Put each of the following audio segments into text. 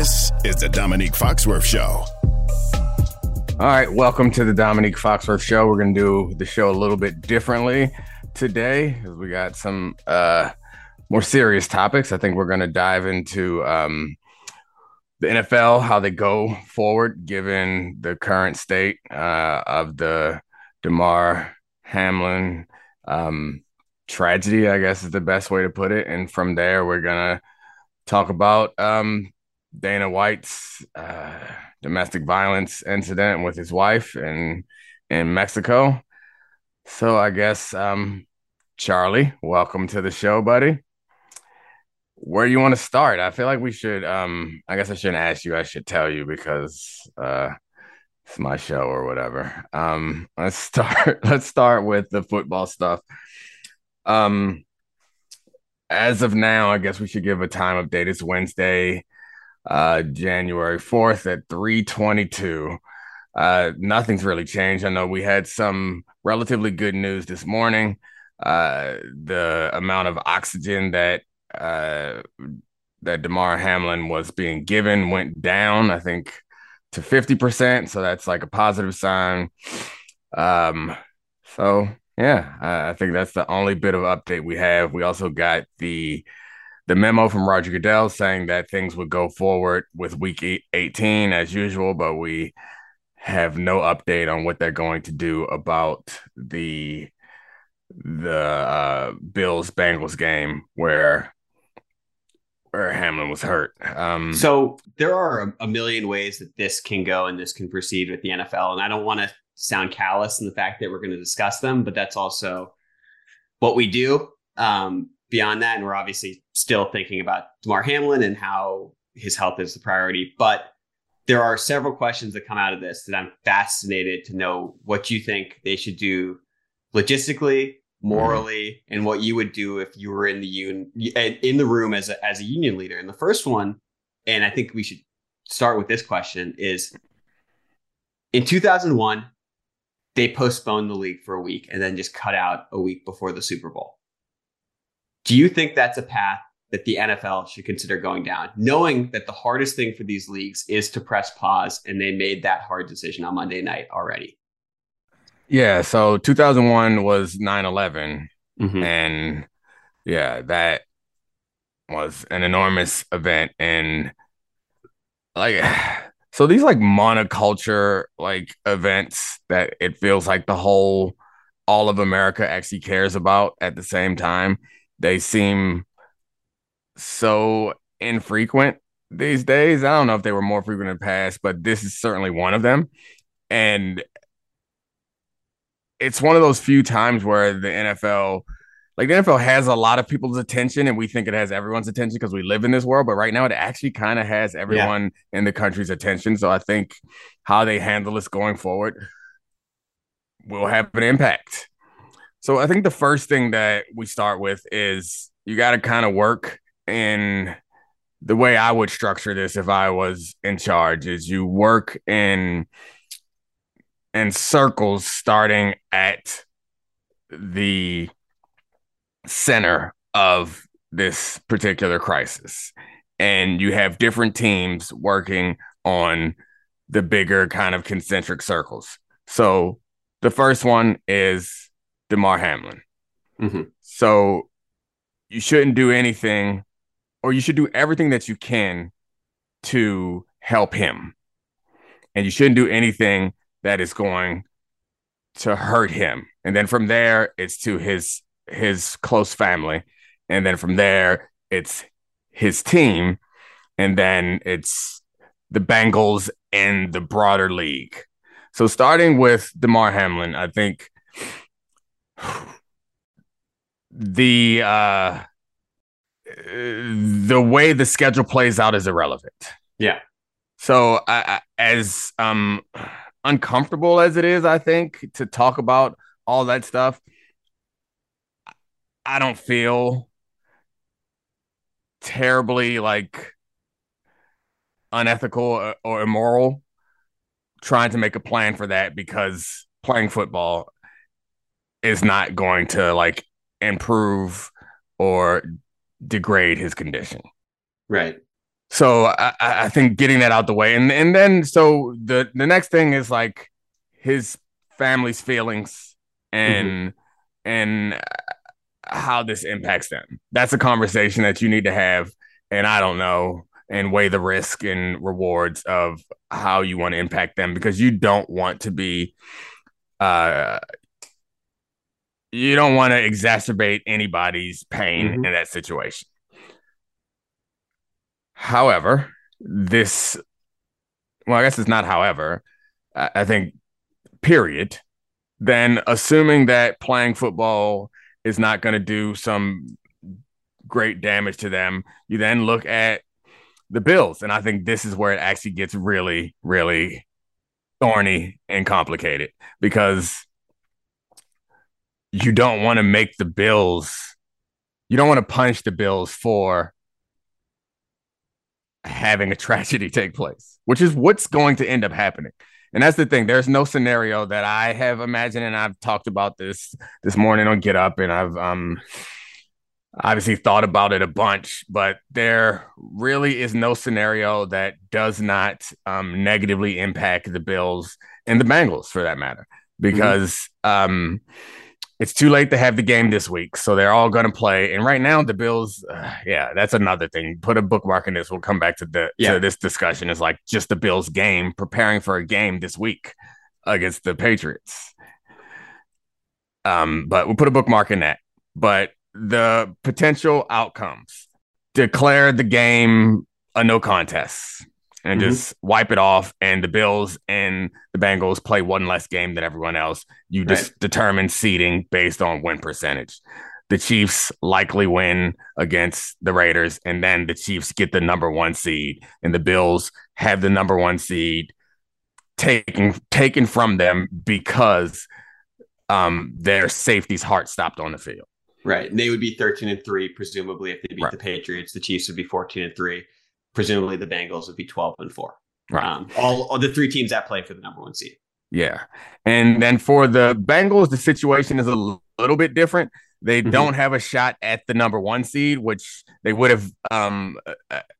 This is the Dominique Foxworth Show. All right, welcome to the Dominique Foxworth Show. We're going to do the show a little bit differently today because we got some uh, more serious topics. I think we're going to dive into um, the NFL, how they go forward given the current state uh, of the Damar Hamlin um, tragedy, I guess is the best way to put it. And from there, we're going to talk about um, Dana White's uh, domestic violence incident with his wife in in Mexico. So I guess um, Charlie, welcome to the show, buddy. Where do you want to start? I feel like we should. Um, I guess I shouldn't ask you. I should tell you because uh, it's my show or whatever. Um, let's start. Let's start with the football stuff. Um, as of now, I guess we should give a time update. It's Wednesday, uh, January 4th at 322. Uh, nothing's really changed. I know we had some relatively good news this morning. Uh, the amount of oxygen that uh, that Damar Hamlin was being given went down, I think, to 50%. So that's like a positive sign. Um, so yeah, I, I think that's the only bit of update we have. We also got the the memo from Roger Goodell saying that things would go forward with week 18 as usual, but we have no update on what they're going to do about the the uh, Bills Bengals game where where Hamlin was hurt. Um, so there are a, million ways that this can go and this can proceed with the NFL, and I don't want to sound callous in the fact that we're going to discuss them, but that's also what we do. Um, beyond that, and we're obviously still thinking about Damar Hamlin and how his health is the priority, but there are several questions that come out of this that I'm fascinated to know what you think they should do logistically, morally, and what you would do if you were in the union in the room as a, as a union leader. And the first one, and I think we should start with this question is in 2001 they postponed the league for a week and then just cut out a week before the Super Bowl. Do you think that's a path that the NFL should consider going down, knowing that the hardest thing for these leagues is to press pause, and they made that hard decision on Monday night already? Yeah. So 2001 was 9 11. Mm-hmm. And yeah, that was an enormous event. And like, so these like monoculture like events that it feels like the whole all of America actually cares about at the same time, they seem so infrequent these days. I don't know if they were more frequent in the past, but this is certainly one of them. And it's one of those few times where the NFL, like the NFL has a lot of people's attention and we think it has everyone's attention because we live in this world. But right now it actually kind of has everyone yeah. in the country's attention. So I think how they handle this going forward will have an impact. So I think the first thing that we start with is you got to kind of work in the way I would structure this if I was in charge is you work in in circles starting at the center of this particular crisis. And you have different teams working on the bigger kind of concentric circles. So the first one is damar hamlin mm-hmm. so you shouldn't do anything or you should do everything that you can to help him. And you shouldn't do anything that is going to hurt him. And then from there, it's to his his close family. And then from there, it's his team. And then it's the Bengals and the broader league. So starting with Damar Hamlin, I think the uh the way the schedule plays out is irrelevant. Yeah. So I, I, as um uncomfortable as it is, I think to talk about all that stuff, I don't feel terribly like unethical or, or immoral trying to make a plan for that because playing football is not going to like improve or degrade his condition. Right. so I, I think getting that out the way, and and then so the the next thing is like his family's feelings and mm-hmm. and how this impacts them. That's a conversation that you need to have, and I don't know and weigh the risk and rewards of how you want to impact them because you don't want to be uh you don't want to exacerbate anybody's pain mm-hmm. in that situation. However, this, well, I guess it's not however, I think, period, then assuming that playing football is not going to do some great damage to them, you then look at the Bills. And I think this is where it actually gets really, really thorny and complicated because you don't want to make the Bills, you don't want to punish the Bills for having a tragedy take place, which is what's going to end up happening. And that's the thing. There's no scenario that I have imagined, and I've talked about this this morning on Get Up, and I've um obviously thought about it a bunch, but there really is no scenario that does not um, negatively impact the Bills and the Bengals, for that matter, because mm-hmm. um it's too late to have the game this week, so they're all going to play. And right now, the Bills, uh, yeah, that's another thing. Put a bookmark in this. We'll come back to the yeah. to this discussion. Is like just the Bills game, preparing for a game this week against the Patriots. Um, but we'll put a bookmark in that. But the potential outcomes: declare the game a no contest and mm-hmm. just wipe it off. And the Bills and the Bengals play one less game than everyone else. You right. just determine seeding based on win percentage. The Chiefs likely win against the Raiders, and then the Chiefs get the number one seed, and the Bills have the number one seed taken taken from them because um, their safety's heart stopped on the field. Right. And they would be 13 and 3, presumably, if they beat right. the Patriots. The Chiefs would be 14 and 3 presumably the Bengals would be 12 and 4. Right. Um, all, all the three teams that play for the number one seed. Yeah. And then for the Bengals, the situation is a little bit different. They mm-hmm. don't have a shot at the number one seed, which they would have um,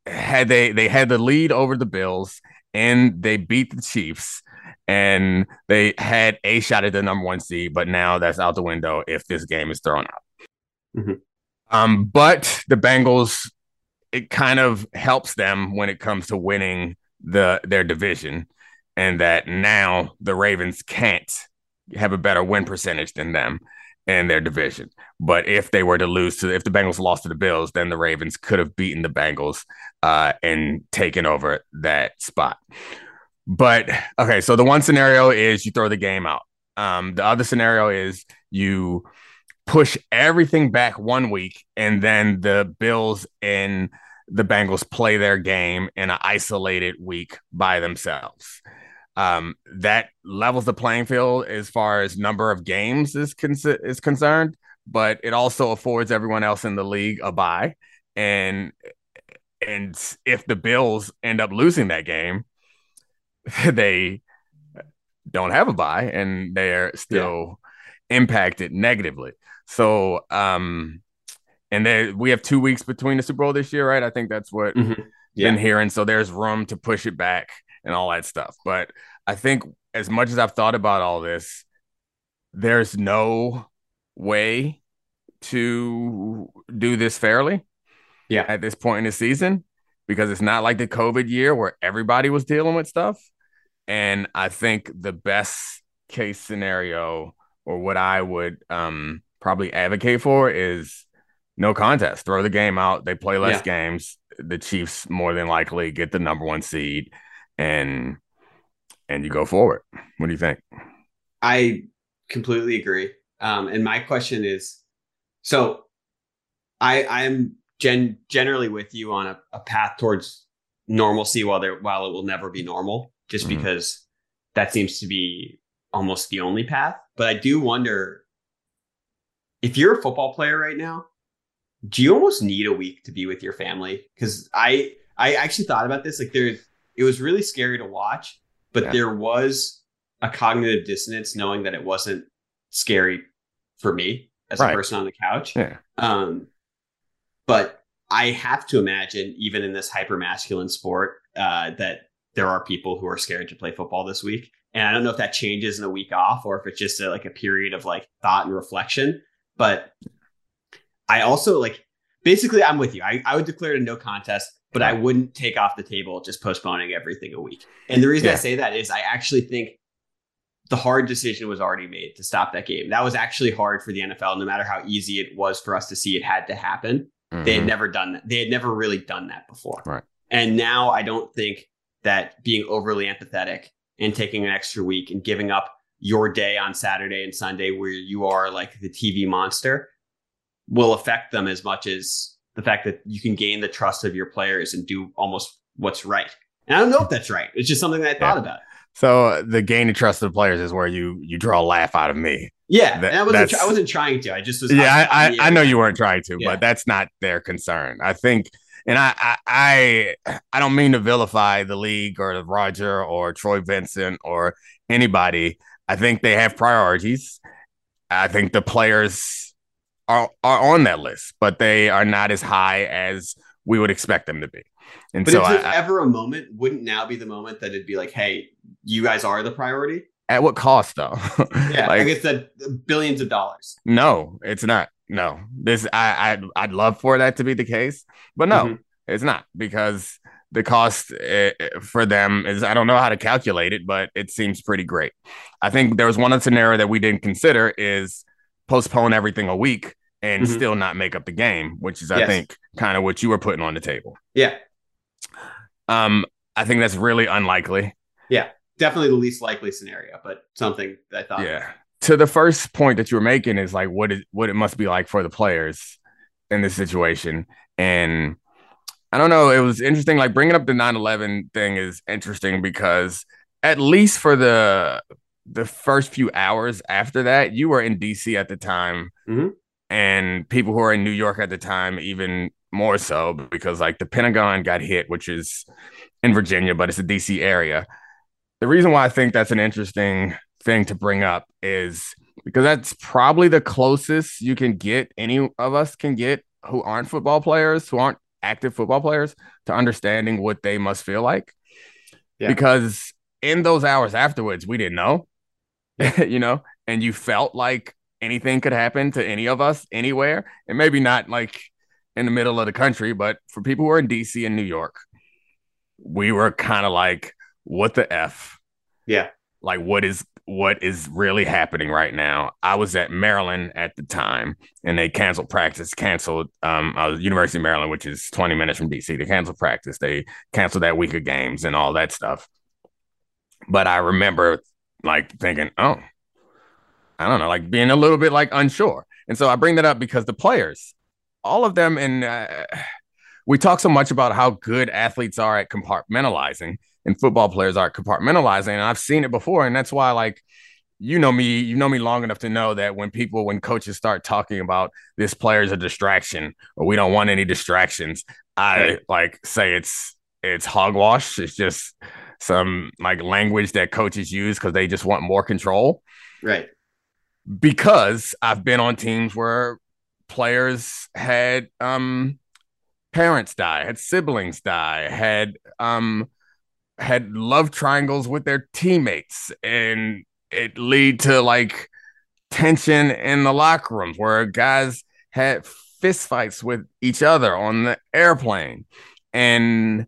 had they they had the lead over the Bills and they beat the Chiefs and they had a shot at the number one seed, but now that's out the window if this game is thrown out. Mm-hmm. Um, but the Bengals it kind of helps them when it comes to winning the their division and that now the Ravens can't have a better win percentage than them in their division. But if they were to lose to if the Bengals lost to the Bills, then the Ravens could have beaten the Bengals uh, and taken over that spot. But okay, so the one scenario is you throw the game out. Um, the other scenario is you push everything back one week, and then the Bills and the Bengals play their game in an isolated week by themselves. Um, that levels the playing field as far as number of games is con- is concerned, but it also affords everyone else in the league a bye. And and if the Bills end up losing that game, they don't have a bye and they're still. Impacted negatively. So, um, and then we have two weeks between the Super Bowl this year, right? I think that's what mm-hmm. yeah. been hearing. So there's room to push it back and all that stuff. But I think as much as I've thought about all this, there's no way to do this fairly. Yeah. At this point in the season, because it's not like the COVID year where everybody was dealing with stuff. And I think the best case scenario or what I would um probably advocate for is no contest. Throw the game out. They play less yeah. games. The Chiefs more than likely get the number one seed, and and you go forward. What do you think? I completely agree. Um, and my question is, so I I am gen- generally with you on a, a path towards normalcy while there while it will never be normal, just mm-hmm. because that seems to be almost the only path. But I do wonder if you're a football player right now, do you almost need a week to be with your family? Because I I actually thought about this. Like there, it was really scary to watch, but yeah. there was a cognitive dissonance knowing that it wasn't scary for me as right. a person on the couch. Yeah. Um, but I have to imagine, even in this hyper masculine sport, uh, that there are people who are scared to play football this week. And I don't know if that changes in a week off or if it's just a, like a period of like thought and reflection. But I also like basically I'm with you. I, I would declare it a no contest, but I wouldn't take off the table just postponing everything a week. And the reason yeah. I say that is I actually think the hard decision was already made to stop that game. That was actually hard for the NFL, no matter how easy it was for us to see it had to happen. Mm-hmm. They had mm-hmm. never done that. They had never really done that before. Right. And now I don't think that being overly empathetic and taking an extra week and giving up your day on Saturday and Sunday where you are like the TV monster will affect them as much as the fact that you can gain the trust of your players and do almost what's right. And I don't know if that's right. It's just something that I thought yeah. about. So uh, the gaining trust of the players is where you you draw a laugh out of me. Yeah, that, I wasn't I wasn't trying to. I just was. Yeah, I, I, I know you weren't trying to, yeah. but that's not their concern. I think and I, I, I I don't mean to vilify the league or Roger or Troy Vincent or anybody. I think they have priorities. I think the players are are on that list, but they are not as high as we would expect them to be. And but so, if I, ever a moment, wouldn't now be the moment that it'd be like, "Hey, you guys are the priority." At what cost, though? yeah, like, I guess that billions of dollars. No, it's not. No, this I I'd, I'd love for that to be the case, but no, mm-hmm. it's not because the cost uh, for them is I don't know how to calculate it, but it seems pretty great. I think there was one scenario that we didn't consider is postpone everything a week and mm-hmm. still not make up the game, which is yes. I think kind of what you were putting on the table. Yeah. Um, I think that's really unlikely. Yeah, definitely the least likely scenario, but something I thought. Yeah to the first point that you were making is like what it what it must be like for the players in this situation and i don't know it was interesting like bringing up the 9-11 thing is interesting because at least for the the first few hours after that you were in dc at the time mm-hmm. and people who are in new york at the time even more so because like the pentagon got hit which is in virginia but it's a dc area the reason why i think that's an interesting thing to bring up is because that's probably the closest you can get any of us can get who aren't football players, who aren't active football players, to understanding what they must feel like. Yeah. Because in those hours afterwards, we didn't know, you know, and you felt like anything could happen to any of us anywhere. And maybe not like in the middle of the country, but for people who are in DC and New York, we were kind of like, what the F? Yeah. Like, what is what is really happening right now. I was at Maryland at the time, and they canceled practice. Canceled. Um, was University of Maryland, which is twenty minutes from DC. They canceled practice. They canceled that week of games and all that stuff. But I remember like thinking, oh, I don't know, like being a little bit like unsure. And so I bring that up because the players, all of them, and uh, we talk so much about how good athletes are at compartmentalizing and football players are compartmentalizing. And I've seen it before. And that's why, like, you know me, you know me long enough to know that when people, when coaches start talking about this player is a distraction or we don't want any distractions, I like say it's it's hogwash. It's just some like language that coaches use because they just want more control. Right. Because I've been on teams where players had um parents die, had siblings die, had um had love triangles with their teammates and it lead to like tension in the locker rooms where guys had fist fights with each other on the airplane. And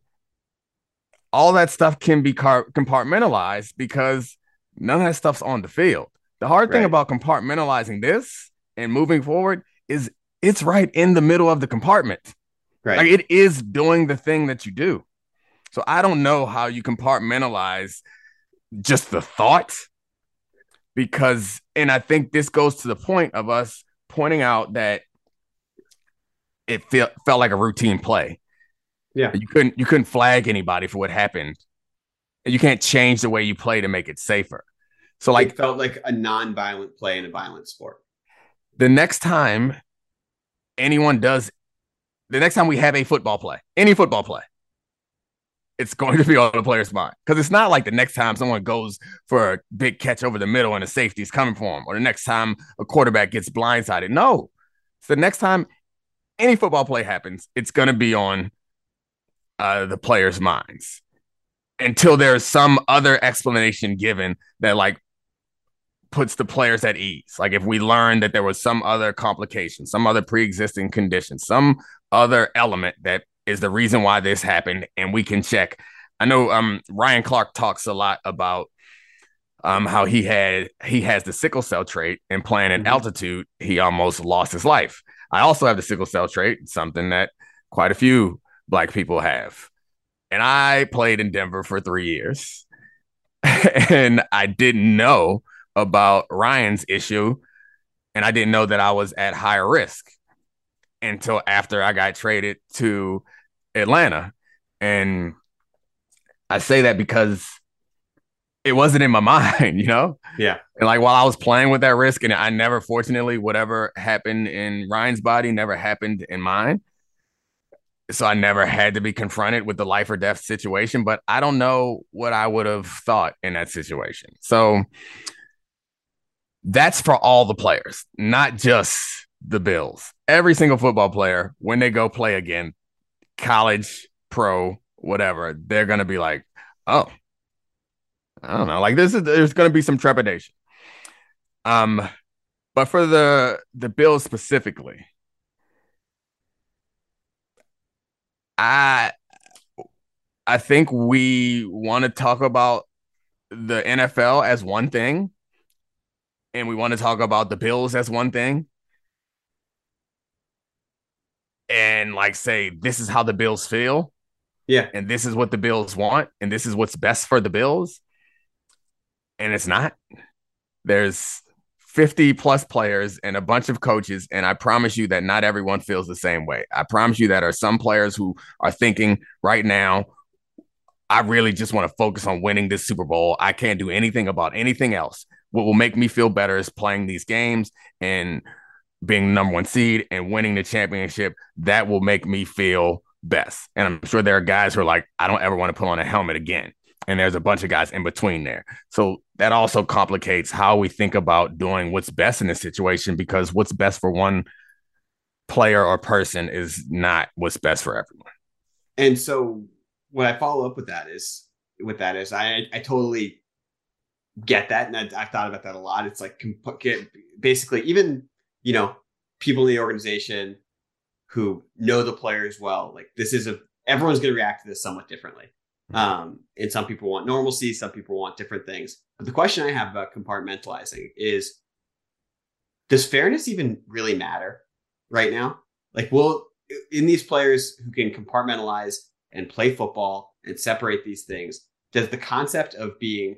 all that stuff can be car- compartmentalized because none of that stuff's on the field. The hard right. thing about compartmentalizing this and moving forward is it's right in the middle of the compartment. Right. Like it is doing the thing that you do so I don't know how you compartmentalize just the thought because and I think this goes to the point of us pointing out that it felt felt like a routine play. Yeah. You couldn't you couldn't flag anybody for what happened. You can't change the way you play to make it safer. So like it felt like a non-violent play in a violent sport. The next time anyone does the next time we have a football play, any football play, it's going to be on the player's mind because it's not like the next time someone goes for a big catch over the middle and a safety is coming for him, or the next time a quarterback gets blindsided. No, it's the next time any football play happens, it's going to be on uh, the players' minds until there's some other explanation given that like puts the players at ease. Like if we learn that there was some other complication, some other pre-existing condition, some other element that is the reason why this happened, and we can check. I know um, Ryan Clark talks a lot about um, how he had he has the sickle cell trait and playing at mm-hmm. altitude, he almost lost his life. I also have the sickle cell trait, something that quite a few black people have. And I played in Denver for three years. and I didn't know about Ryan's issue. And I didn't know that I was at higher risk until after I got traded to Atlanta. And I say that because it wasn't in my mind, you know? Yeah. And like while I was playing with that risk, and I never, fortunately, whatever happened in Ryan's body never happened in mine. So I never had to be confronted with the life or death situation, but I don't know what I would have thought in that situation. So that's for all the players, not just the Bills. Every single football player, when they go play again, college, pro, whatever, they're going to be like, oh, I don't know. Like this is there's going to be some trepidation. Um, but for the the Bills specifically, I I think we want to talk about the NFL as one thing, and we want to talk about the Bills as one thing. And like say, this is how the Bills feel. Yeah. And this is what the Bills want, and this is what's best for the Bills and it's not. There's 50 plus players and a bunch of coaches, and I promise you that not everyone feels the same way. I promise you that are some players who are thinking right now, I really just want to focus on winning this Super Bowl. I can't do anything about anything else. What will make me feel better is playing these games and being number one seed and winning the championship. That will make me feel best. And I'm sure there are guys who are like, I don't ever want to put on a helmet again and there's a bunch of guys in between there. So that also complicates how we think about doing what's best in this situation because what's best for one player or person is not what's best for everyone. And so what I follow up with that is with that is I I totally get that and I, have thought about that a lot. It's like get, basically even you know people in the organization who know the players well. Like this is a everyone's going to react to this somewhat differently. Um, and some people want normalcy, some people want different things. But the question I have about compartmentalizing is does fairness even really matter right now? Like, will in these players who can compartmentalize and play football and separate these things, does the concept of being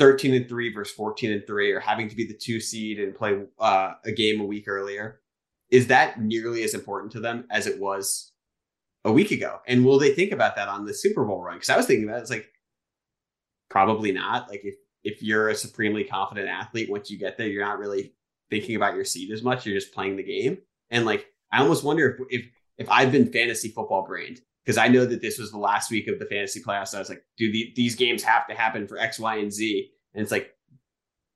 13 and 3 versus 14 and 3 or having to be the two seed and play uh, a game a week earlier is that nearly as important to them as it was a week ago. And will they think about that on the Super Bowl run? Because I was thinking about it, it's like probably not. Like if if you're a supremely confident athlete, once you get there, you're not really thinking about your seed as much. You're just playing the game. And like I almost wonder if if if I've been fantasy football brained because I know that this was the last week of the fantasy playoffs. So I was like, do the, these games have to happen for X, Y, and Z? And it's like,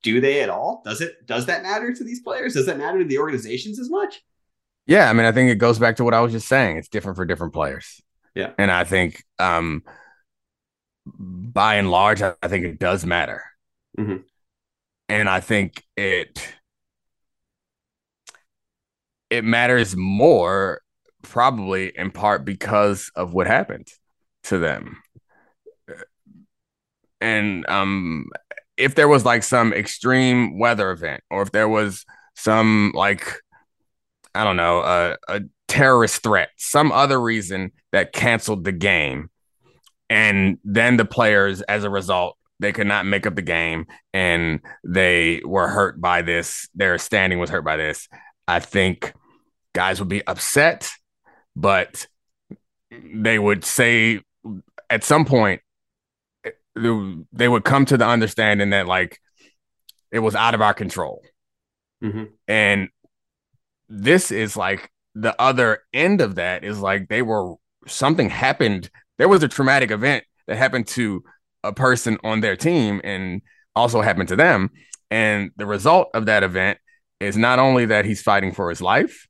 do they at all? Does it? Does that matter to these players? Does that matter to the organizations as much? Yeah, I mean, I think it goes back to what I was just saying. It's different for different players. Yeah. And I think um by and large, I, I think it does matter. Mm-hmm. And I think it it matters more probably in part because of what happened to them. And um if there was like some extreme weather event or if there was some like I don't know, a, a terrorist threat, some other reason that canceled the game. And then the players, as a result, they could not make up the game and they were hurt by this. Their standing was hurt by this. I think guys would be upset, but they would say at some point, they would come to the understanding that like it was out of our control. Mm-hmm. And this is like the other end of that is like they were something happened. There was a traumatic event that happened to a person on their team and also happened to them. And the result of that event is not only that he's fighting for his life,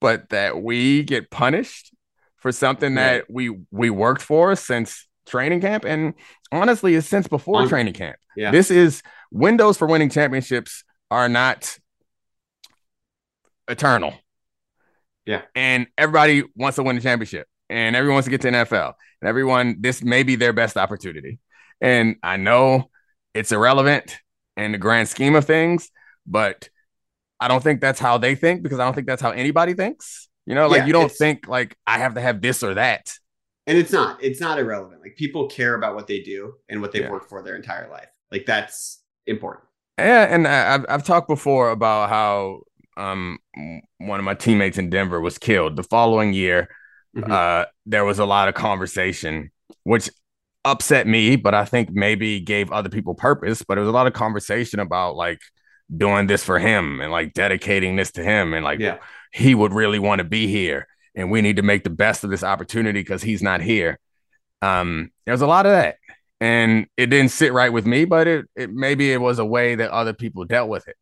but that we get punished for something Right. that we we worked for since training camp and honestly it's since before Um, training camp. Yeah. This is windows for winning championships are not eternal. Yeah. And everybody wants to win the championship and everyone wants to get to NFL. And everyone, this may be their best opportunity. And I know it's irrelevant in the grand scheme of things, but I don't think that's how they think because I don't think that's how anybody thinks. You know, like Yeah, you don't think like I have to have this or that. and it's not it's not irrelevant like people care about what they do and what they've Yeah. worked for their entire life like that's important Yeah, and I- I've I've talked before about how um one of my teammates in Denver was killed. The following year, Mhm. uh, there was a lot of conversation, which upset me, but I think maybe gave other people purpose. But there was a lot of conversation about like doing this for him and like dedicating this to him, and like yeah he would really want to be here, and we need to make the best of this opportunity because he's not here. Um, there's a lot of that, and it didn't sit right with me, but it, it maybe it was a way that other people dealt with it.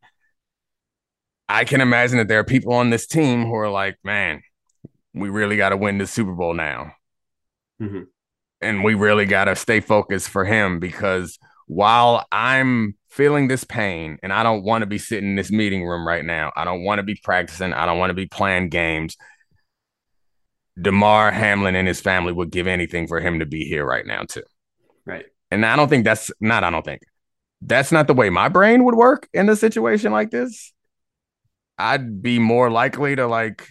I can imagine that there are people on this team who are like, man, we really got to win the Super Bowl now. Mhm. And we really got to stay focused for him because while I'm feeling this pain and I don't want to be sitting in this meeting room right now, I don't want to be practicing, I don't want to be playing games. Damar Hamlin and his family would give anything for him to be here right now, too. right And I don't think that's not, I don't think that's not the way my brain would work in a situation like this. I'd be more likely to like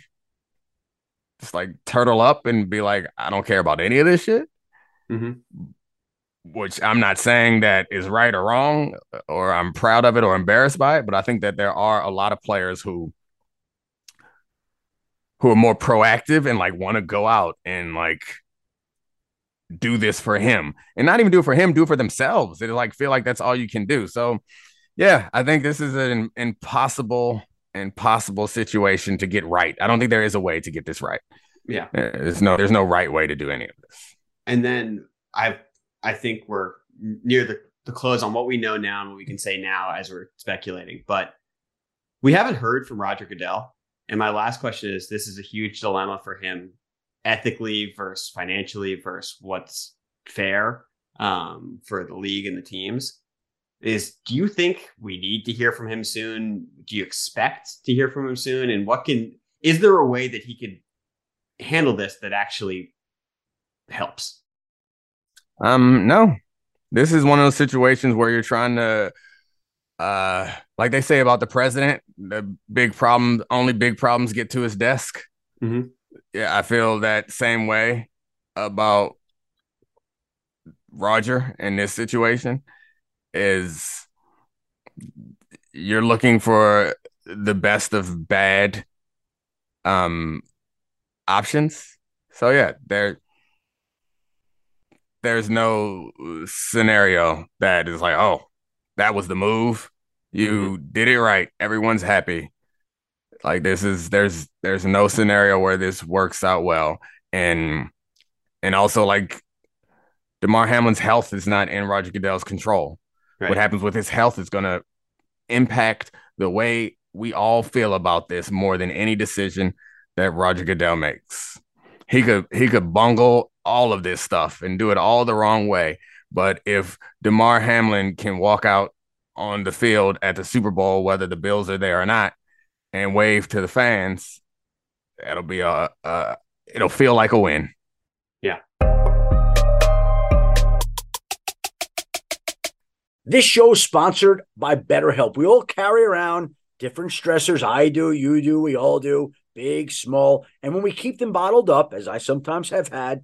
just like turtle up and be like, I don't care about any of this shit, hmm which I'm not saying that is right or wrong or I'm proud of it or embarrassed by it, but I think that there are a lot of players who who are more proactive and like want to go out and like do this for him and not even do it for him, do it for themselves. They like feel like that's all you can do. So yeah, I think this is an impossible, impossible situation to get right. I don't think there is a way to get this right. yeah Uh, There's no there's no right way to do any of this. and then i i think we're near the, the close on what we know now and what we can say now as we're speculating but we haven't heard from roger goodell. And my last question is this is a huge dilemma for him ethically versus financially versus what's fair um, for the league and the teams. Is do you think we need to hear from him soon? Do you expect to hear from him soon? And what can is there a way that he could handle this that actually helps Um, no. This is one of those situations where you're trying to uh like they say about the president, the big problem only big problems get to his desk. Mhm. Yeah, I feel that same way about Roger in this situation is you're looking for the best of bad um options. So yeah, there there's no scenario that is like, oh, that was the move. You mm-hmm. did it right. Everyone's happy. Like this is there's there's no scenario where this works out well. And and also like Damar Hamlin's health is not in Roger Goodell's control. Right. What happens with his health is gonna impact the way we all feel about this more than any decision that Roger Goodell makes. He could he could bungle all of this stuff and do it all the wrong way. But if Damar Hamlin can walk out on the field at the Super Bowl, whether the Bills are there or not, and wave to the fans, that'll be a, a it'll feel like a win. Yeah. This show is sponsored by BetterHelp. We all carry around different stressors. I do, you do, we all do, big, small. And when we keep them bottled up, as I sometimes have had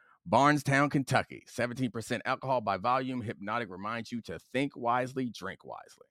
Bardstown, Kentucky. 17% alcohol by volume. Hpnotiq reminds you to think wisely, drink wisely.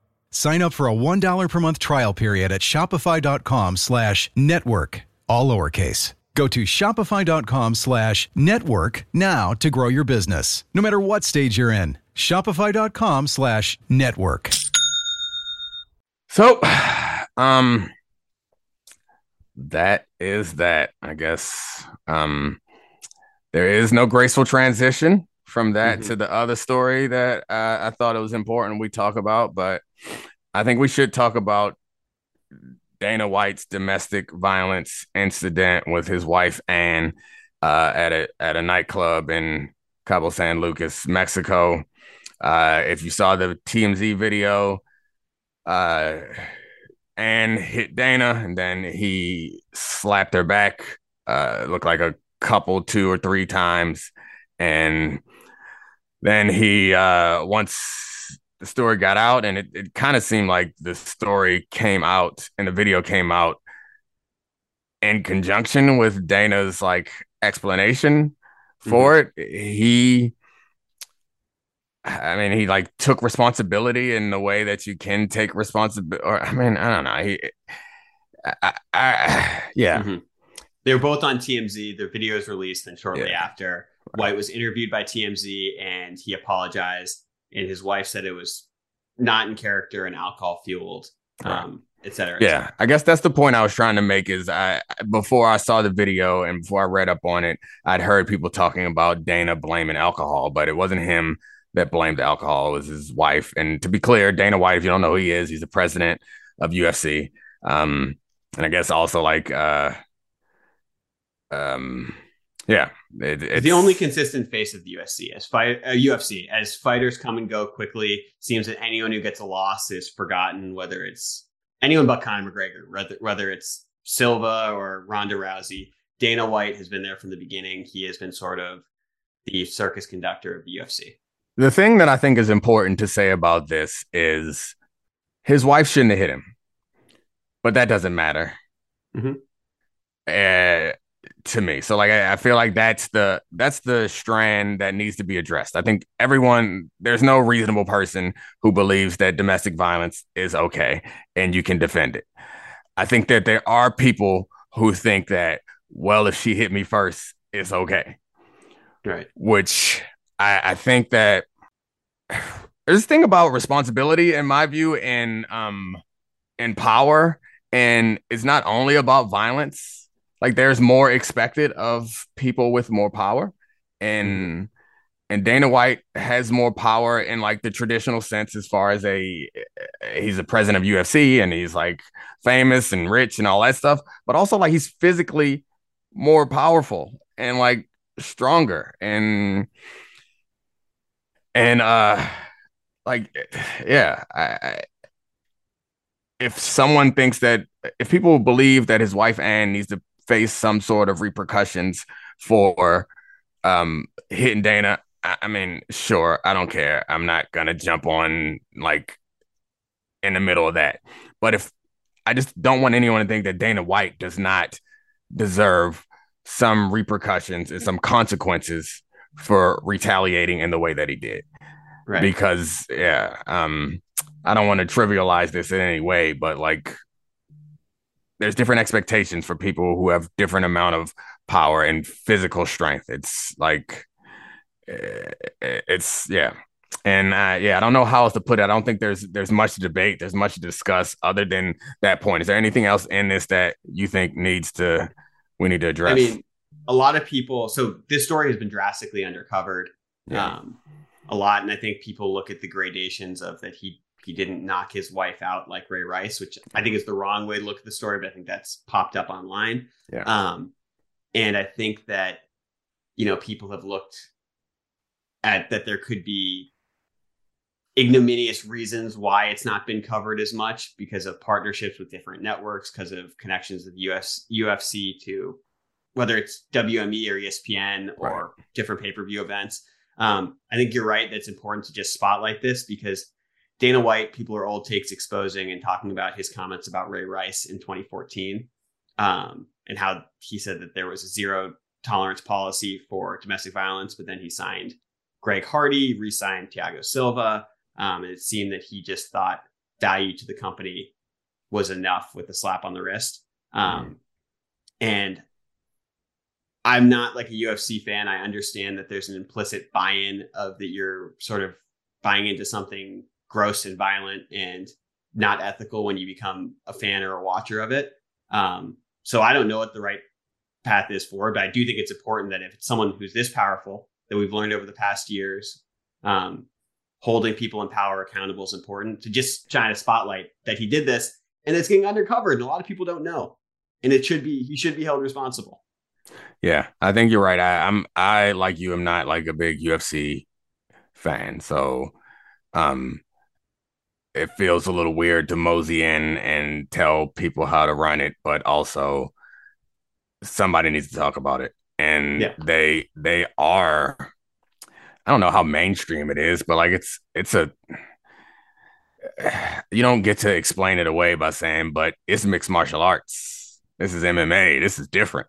Sign up for a $1 per month trial period at Shopify.com slash network. All lowercase. Go to Shopify.com slash network now to grow your business. No matter what stage you're in. Shopify.com slash network. So, um, that is that, I guess. Um, there is no graceful transition from that mm-hmm. to the other story that uh, I thought it was important we talk about, but I think we should talk about Dana White's domestic violence incident with his wife Anne uh, at a at a nightclub in Cabo San Lucas, Mexico. Uh, if you saw the TMZ video, uh, Ann hit Dana and then he slapped her back. Uh, looked like a couple, two or three times, and then he uh, once the story got out, and it, it kind of seemed like the story came out and the video came out in conjunction with Dana's like explanation for mm-hmm. it. He I mean, he like took responsibility in the way that you can take responsibility. Or I mean, I don't know. He, I, I, yeah. Mm-hmm. They were both on TMZ. Their videos released, and shortly yeah. after, White was interviewed by TMZ, and he apologized. And his wife said it was not in character and alcohol fueled, um, et cetera. Et yeah, cetera. I guess that's the point I was trying to make. Is I before I saw the video and before I read up on it, I'd heard people talking about Dana blaming alcohol, but it wasn't him that blamed alcohol. It was his wife. And to be clear, Dana White, if you don't know who he is, he's the president of UFC. Um, and I guess also like uh, um, yeah, it, it's the only consistent face of the UFC as fight uh, UFC as fighters come and go quickly. Seems that anyone who gets a loss is forgotten, whether it's anyone but Conor McGregor, whether whether it's Silva or Ronda Rousey. Dana White has been there from the beginning. He has been sort of the circus conductor of the UFC. The thing that I think is important to say about this is his wife shouldn't have hit him, but that doesn't matter. Mm-hmm. Uh, to me. So like I, I, feel like that's the that's the strand that needs to be addressed. I think everyone there's no reasonable person who believes that domestic violence is okay and you can defend it. I think that there are people who think that well if she hit me first it's okay. Right. Which I, I think that there's a thing about responsibility in my view and um in power and it's not only about violence like there's more expected of people with more power and and Dana White has more power in like the traditional sense as far as a he's a president of UFC and he's like famous and rich and all that stuff but also like he's physically more powerful and like stronger and and uh like yeah I, if someone thinks that if people believe that his wife Anne needs to face some sort of repercussions for um hitting Dana, I, I mean, sure, I don't care. I'm not gonna jump on like in the middle of that. But if I just don't want anyone to think that Dana White does not deserve some repercussions and some consequences for retaliating in the way that he did. Right. Because yeah, um I don't want to trivialize this in any way, but like there's different expectations for people who have different amount of power and physical strength. It's like eh, it's yeah. And uh, yeah, I don't know how else to put it. I don't think there's there's much debate. There's much to discuss other than that point. Is there anything else in this that you think needs to we need to address? I mean, a lot of people. So this story has been drastically undercovered Yeah. um, a lot, and I think people look at the gradations of that he he didn't knock his wife out like Ray Rice, which I think is the wrong way to look at the story, but I think that's popped up online. Yeah. Um, and I think that you know people have looked at that there could be ignominious reasons why it's not been covered as much because of partnerships with different networks, because of connections with US, UFC to whether it's WME or ESPN or different pay per view events. Um, I think you're right. That's important to just spotlight this because Dana White, people are old takes exposing and talking about his comments about Ray Rice in 2014 um, and how he said that there was a zero tolerance policy for domestic violence, but then he signed Greg Hardy, re signed Thiago Silva. Um, and it seemed that he just thought value to the company was enough with a slap on the wrist. Um, And I'm not like a UFC fan. I understand that there's an implicit buy in of that you're sort of buying into something gross and violent and not ethical when you become a fan or a watcher of it. Um, so I don't know what the right path is for, but I do think it's important that if it's someone who's this powerful that we've learned over the past years, um, holding people in power accountable is important to just shine a spotlight that he did this and it's getting undercovered and a lot of people don't know. And it should be, he should be held responsible. Yeah, I think you're right. I, I'm I like you. am not like a big UFC fan, so um, it feels a little weird to mosey in and tell people how to run it, but also somebody needs to talk about it, and Yeah. they they are. I don't know how mainstream it is, but like it's it's a you don't get to explain it away by saying, but it's mixed martial arts. This is MMA. This is different.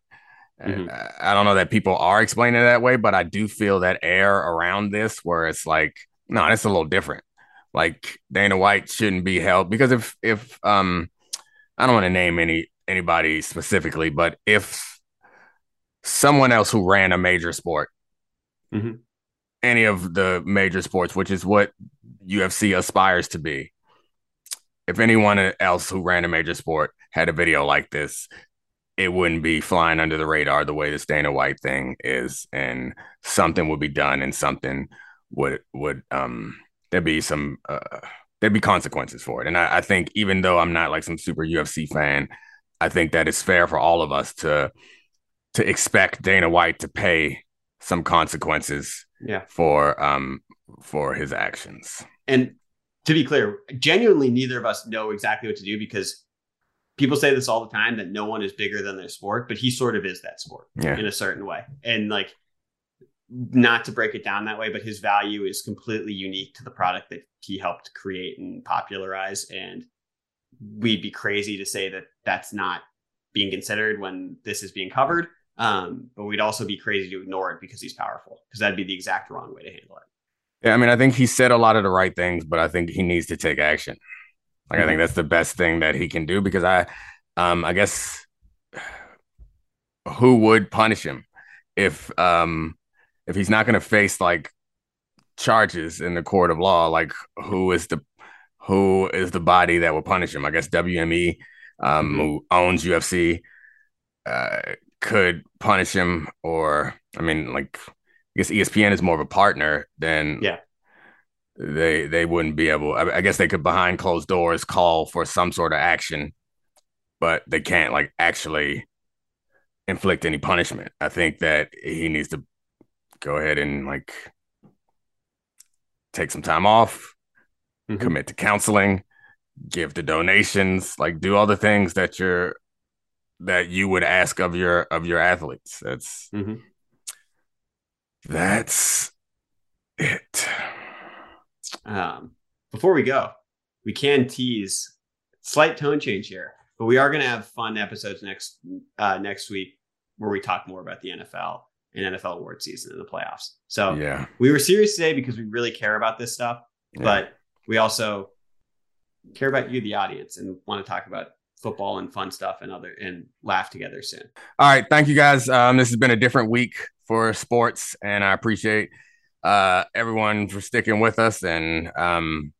And Mhm. I I don't know that people are explaining it that way, but I do feel that air around this where it's like, no, it's a little different. Like Dana White shouldn't be held because if if um I don't want to name any anybody specifically, but if someone else who ran a major sport, Mhm. any of the major sports, which is what UFC aspires to be, if anyone else who ran a major sport had a video like this, it wouldn't be flying under the radar the way this Dana White thing is, and something would be done, and something would would um there'd be some uh, there'd be consequences for it. And I, I think even though I'm not like some super UFC fan, I think that it's fair for all of us to to expect Dana White to pay some consequences Yeah. for um for his actions. And to be clear, genuinely, neither of us know exactly what to do because people say this all the time that no one is bigger than their sport, but he sort of is that sport Yeah. in a certain way. And like, not to break it down that way, but his value is completely unique to the product that he helped create and popularize. And we'd be crazy to say that that's not being considered when this is being covered. Um, but we'd also be crazy to ignore it because he's powerful, because that'd be the exact wrong way to handle it. Yeah, I mean, I think he said a lot of the right things, but I think he needs to take action. Like, I think that's the best thing that he can do because I, um, I guess, who would punish him if, um, if he's not going to face like charges in the court of law? Like, who is the, who is the body that will punish him? I guess WME, um, Mhm. who owns UFC, uh, could punish him, or I mean, like, I guess ESPN is more of a partner than Yeah. they they wouldn't be able I, I guess they could behind closed doors call for some sort of action but they can't like actually inflict any punishment i think that he needs to go ahead and like take some time off Mhm. commit to counseling give the donations, like do all the things that you're that you would ask of your of your athletes. That's mm-hmm. that's it. Um, before we go, we can tease slight tone change here, but we are going to have fun episodes next uh, next week where we talk more about the NFL and NFL award season in the playoffs. So Yeah. we were serious today because we really care about this stuff, Yeah. but we also care about you, the audience, and want to talk about football and fun stuff and other and laugh together soon. All right, thank you guys. Um, this has been a different week for sports, and I appreciate uh, everyone for sticking with us. And um,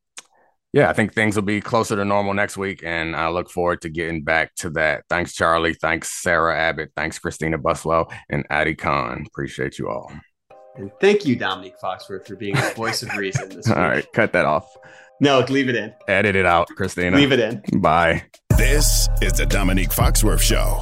yeah, I think things will be closer to normal next week, and I look forward to getting back to that. Thanks, Charlie. Thanks, Sarah Abbott. Thanks, Christina Buswell and Addie Khan. Appreciate you all. And thank you, Dominique Foxworth, for being the voice of reason this week. right, cut that off. No, leave it in. Edit it out, Christina. Leave it in. Bye. This is the Dominique Foxworth Show.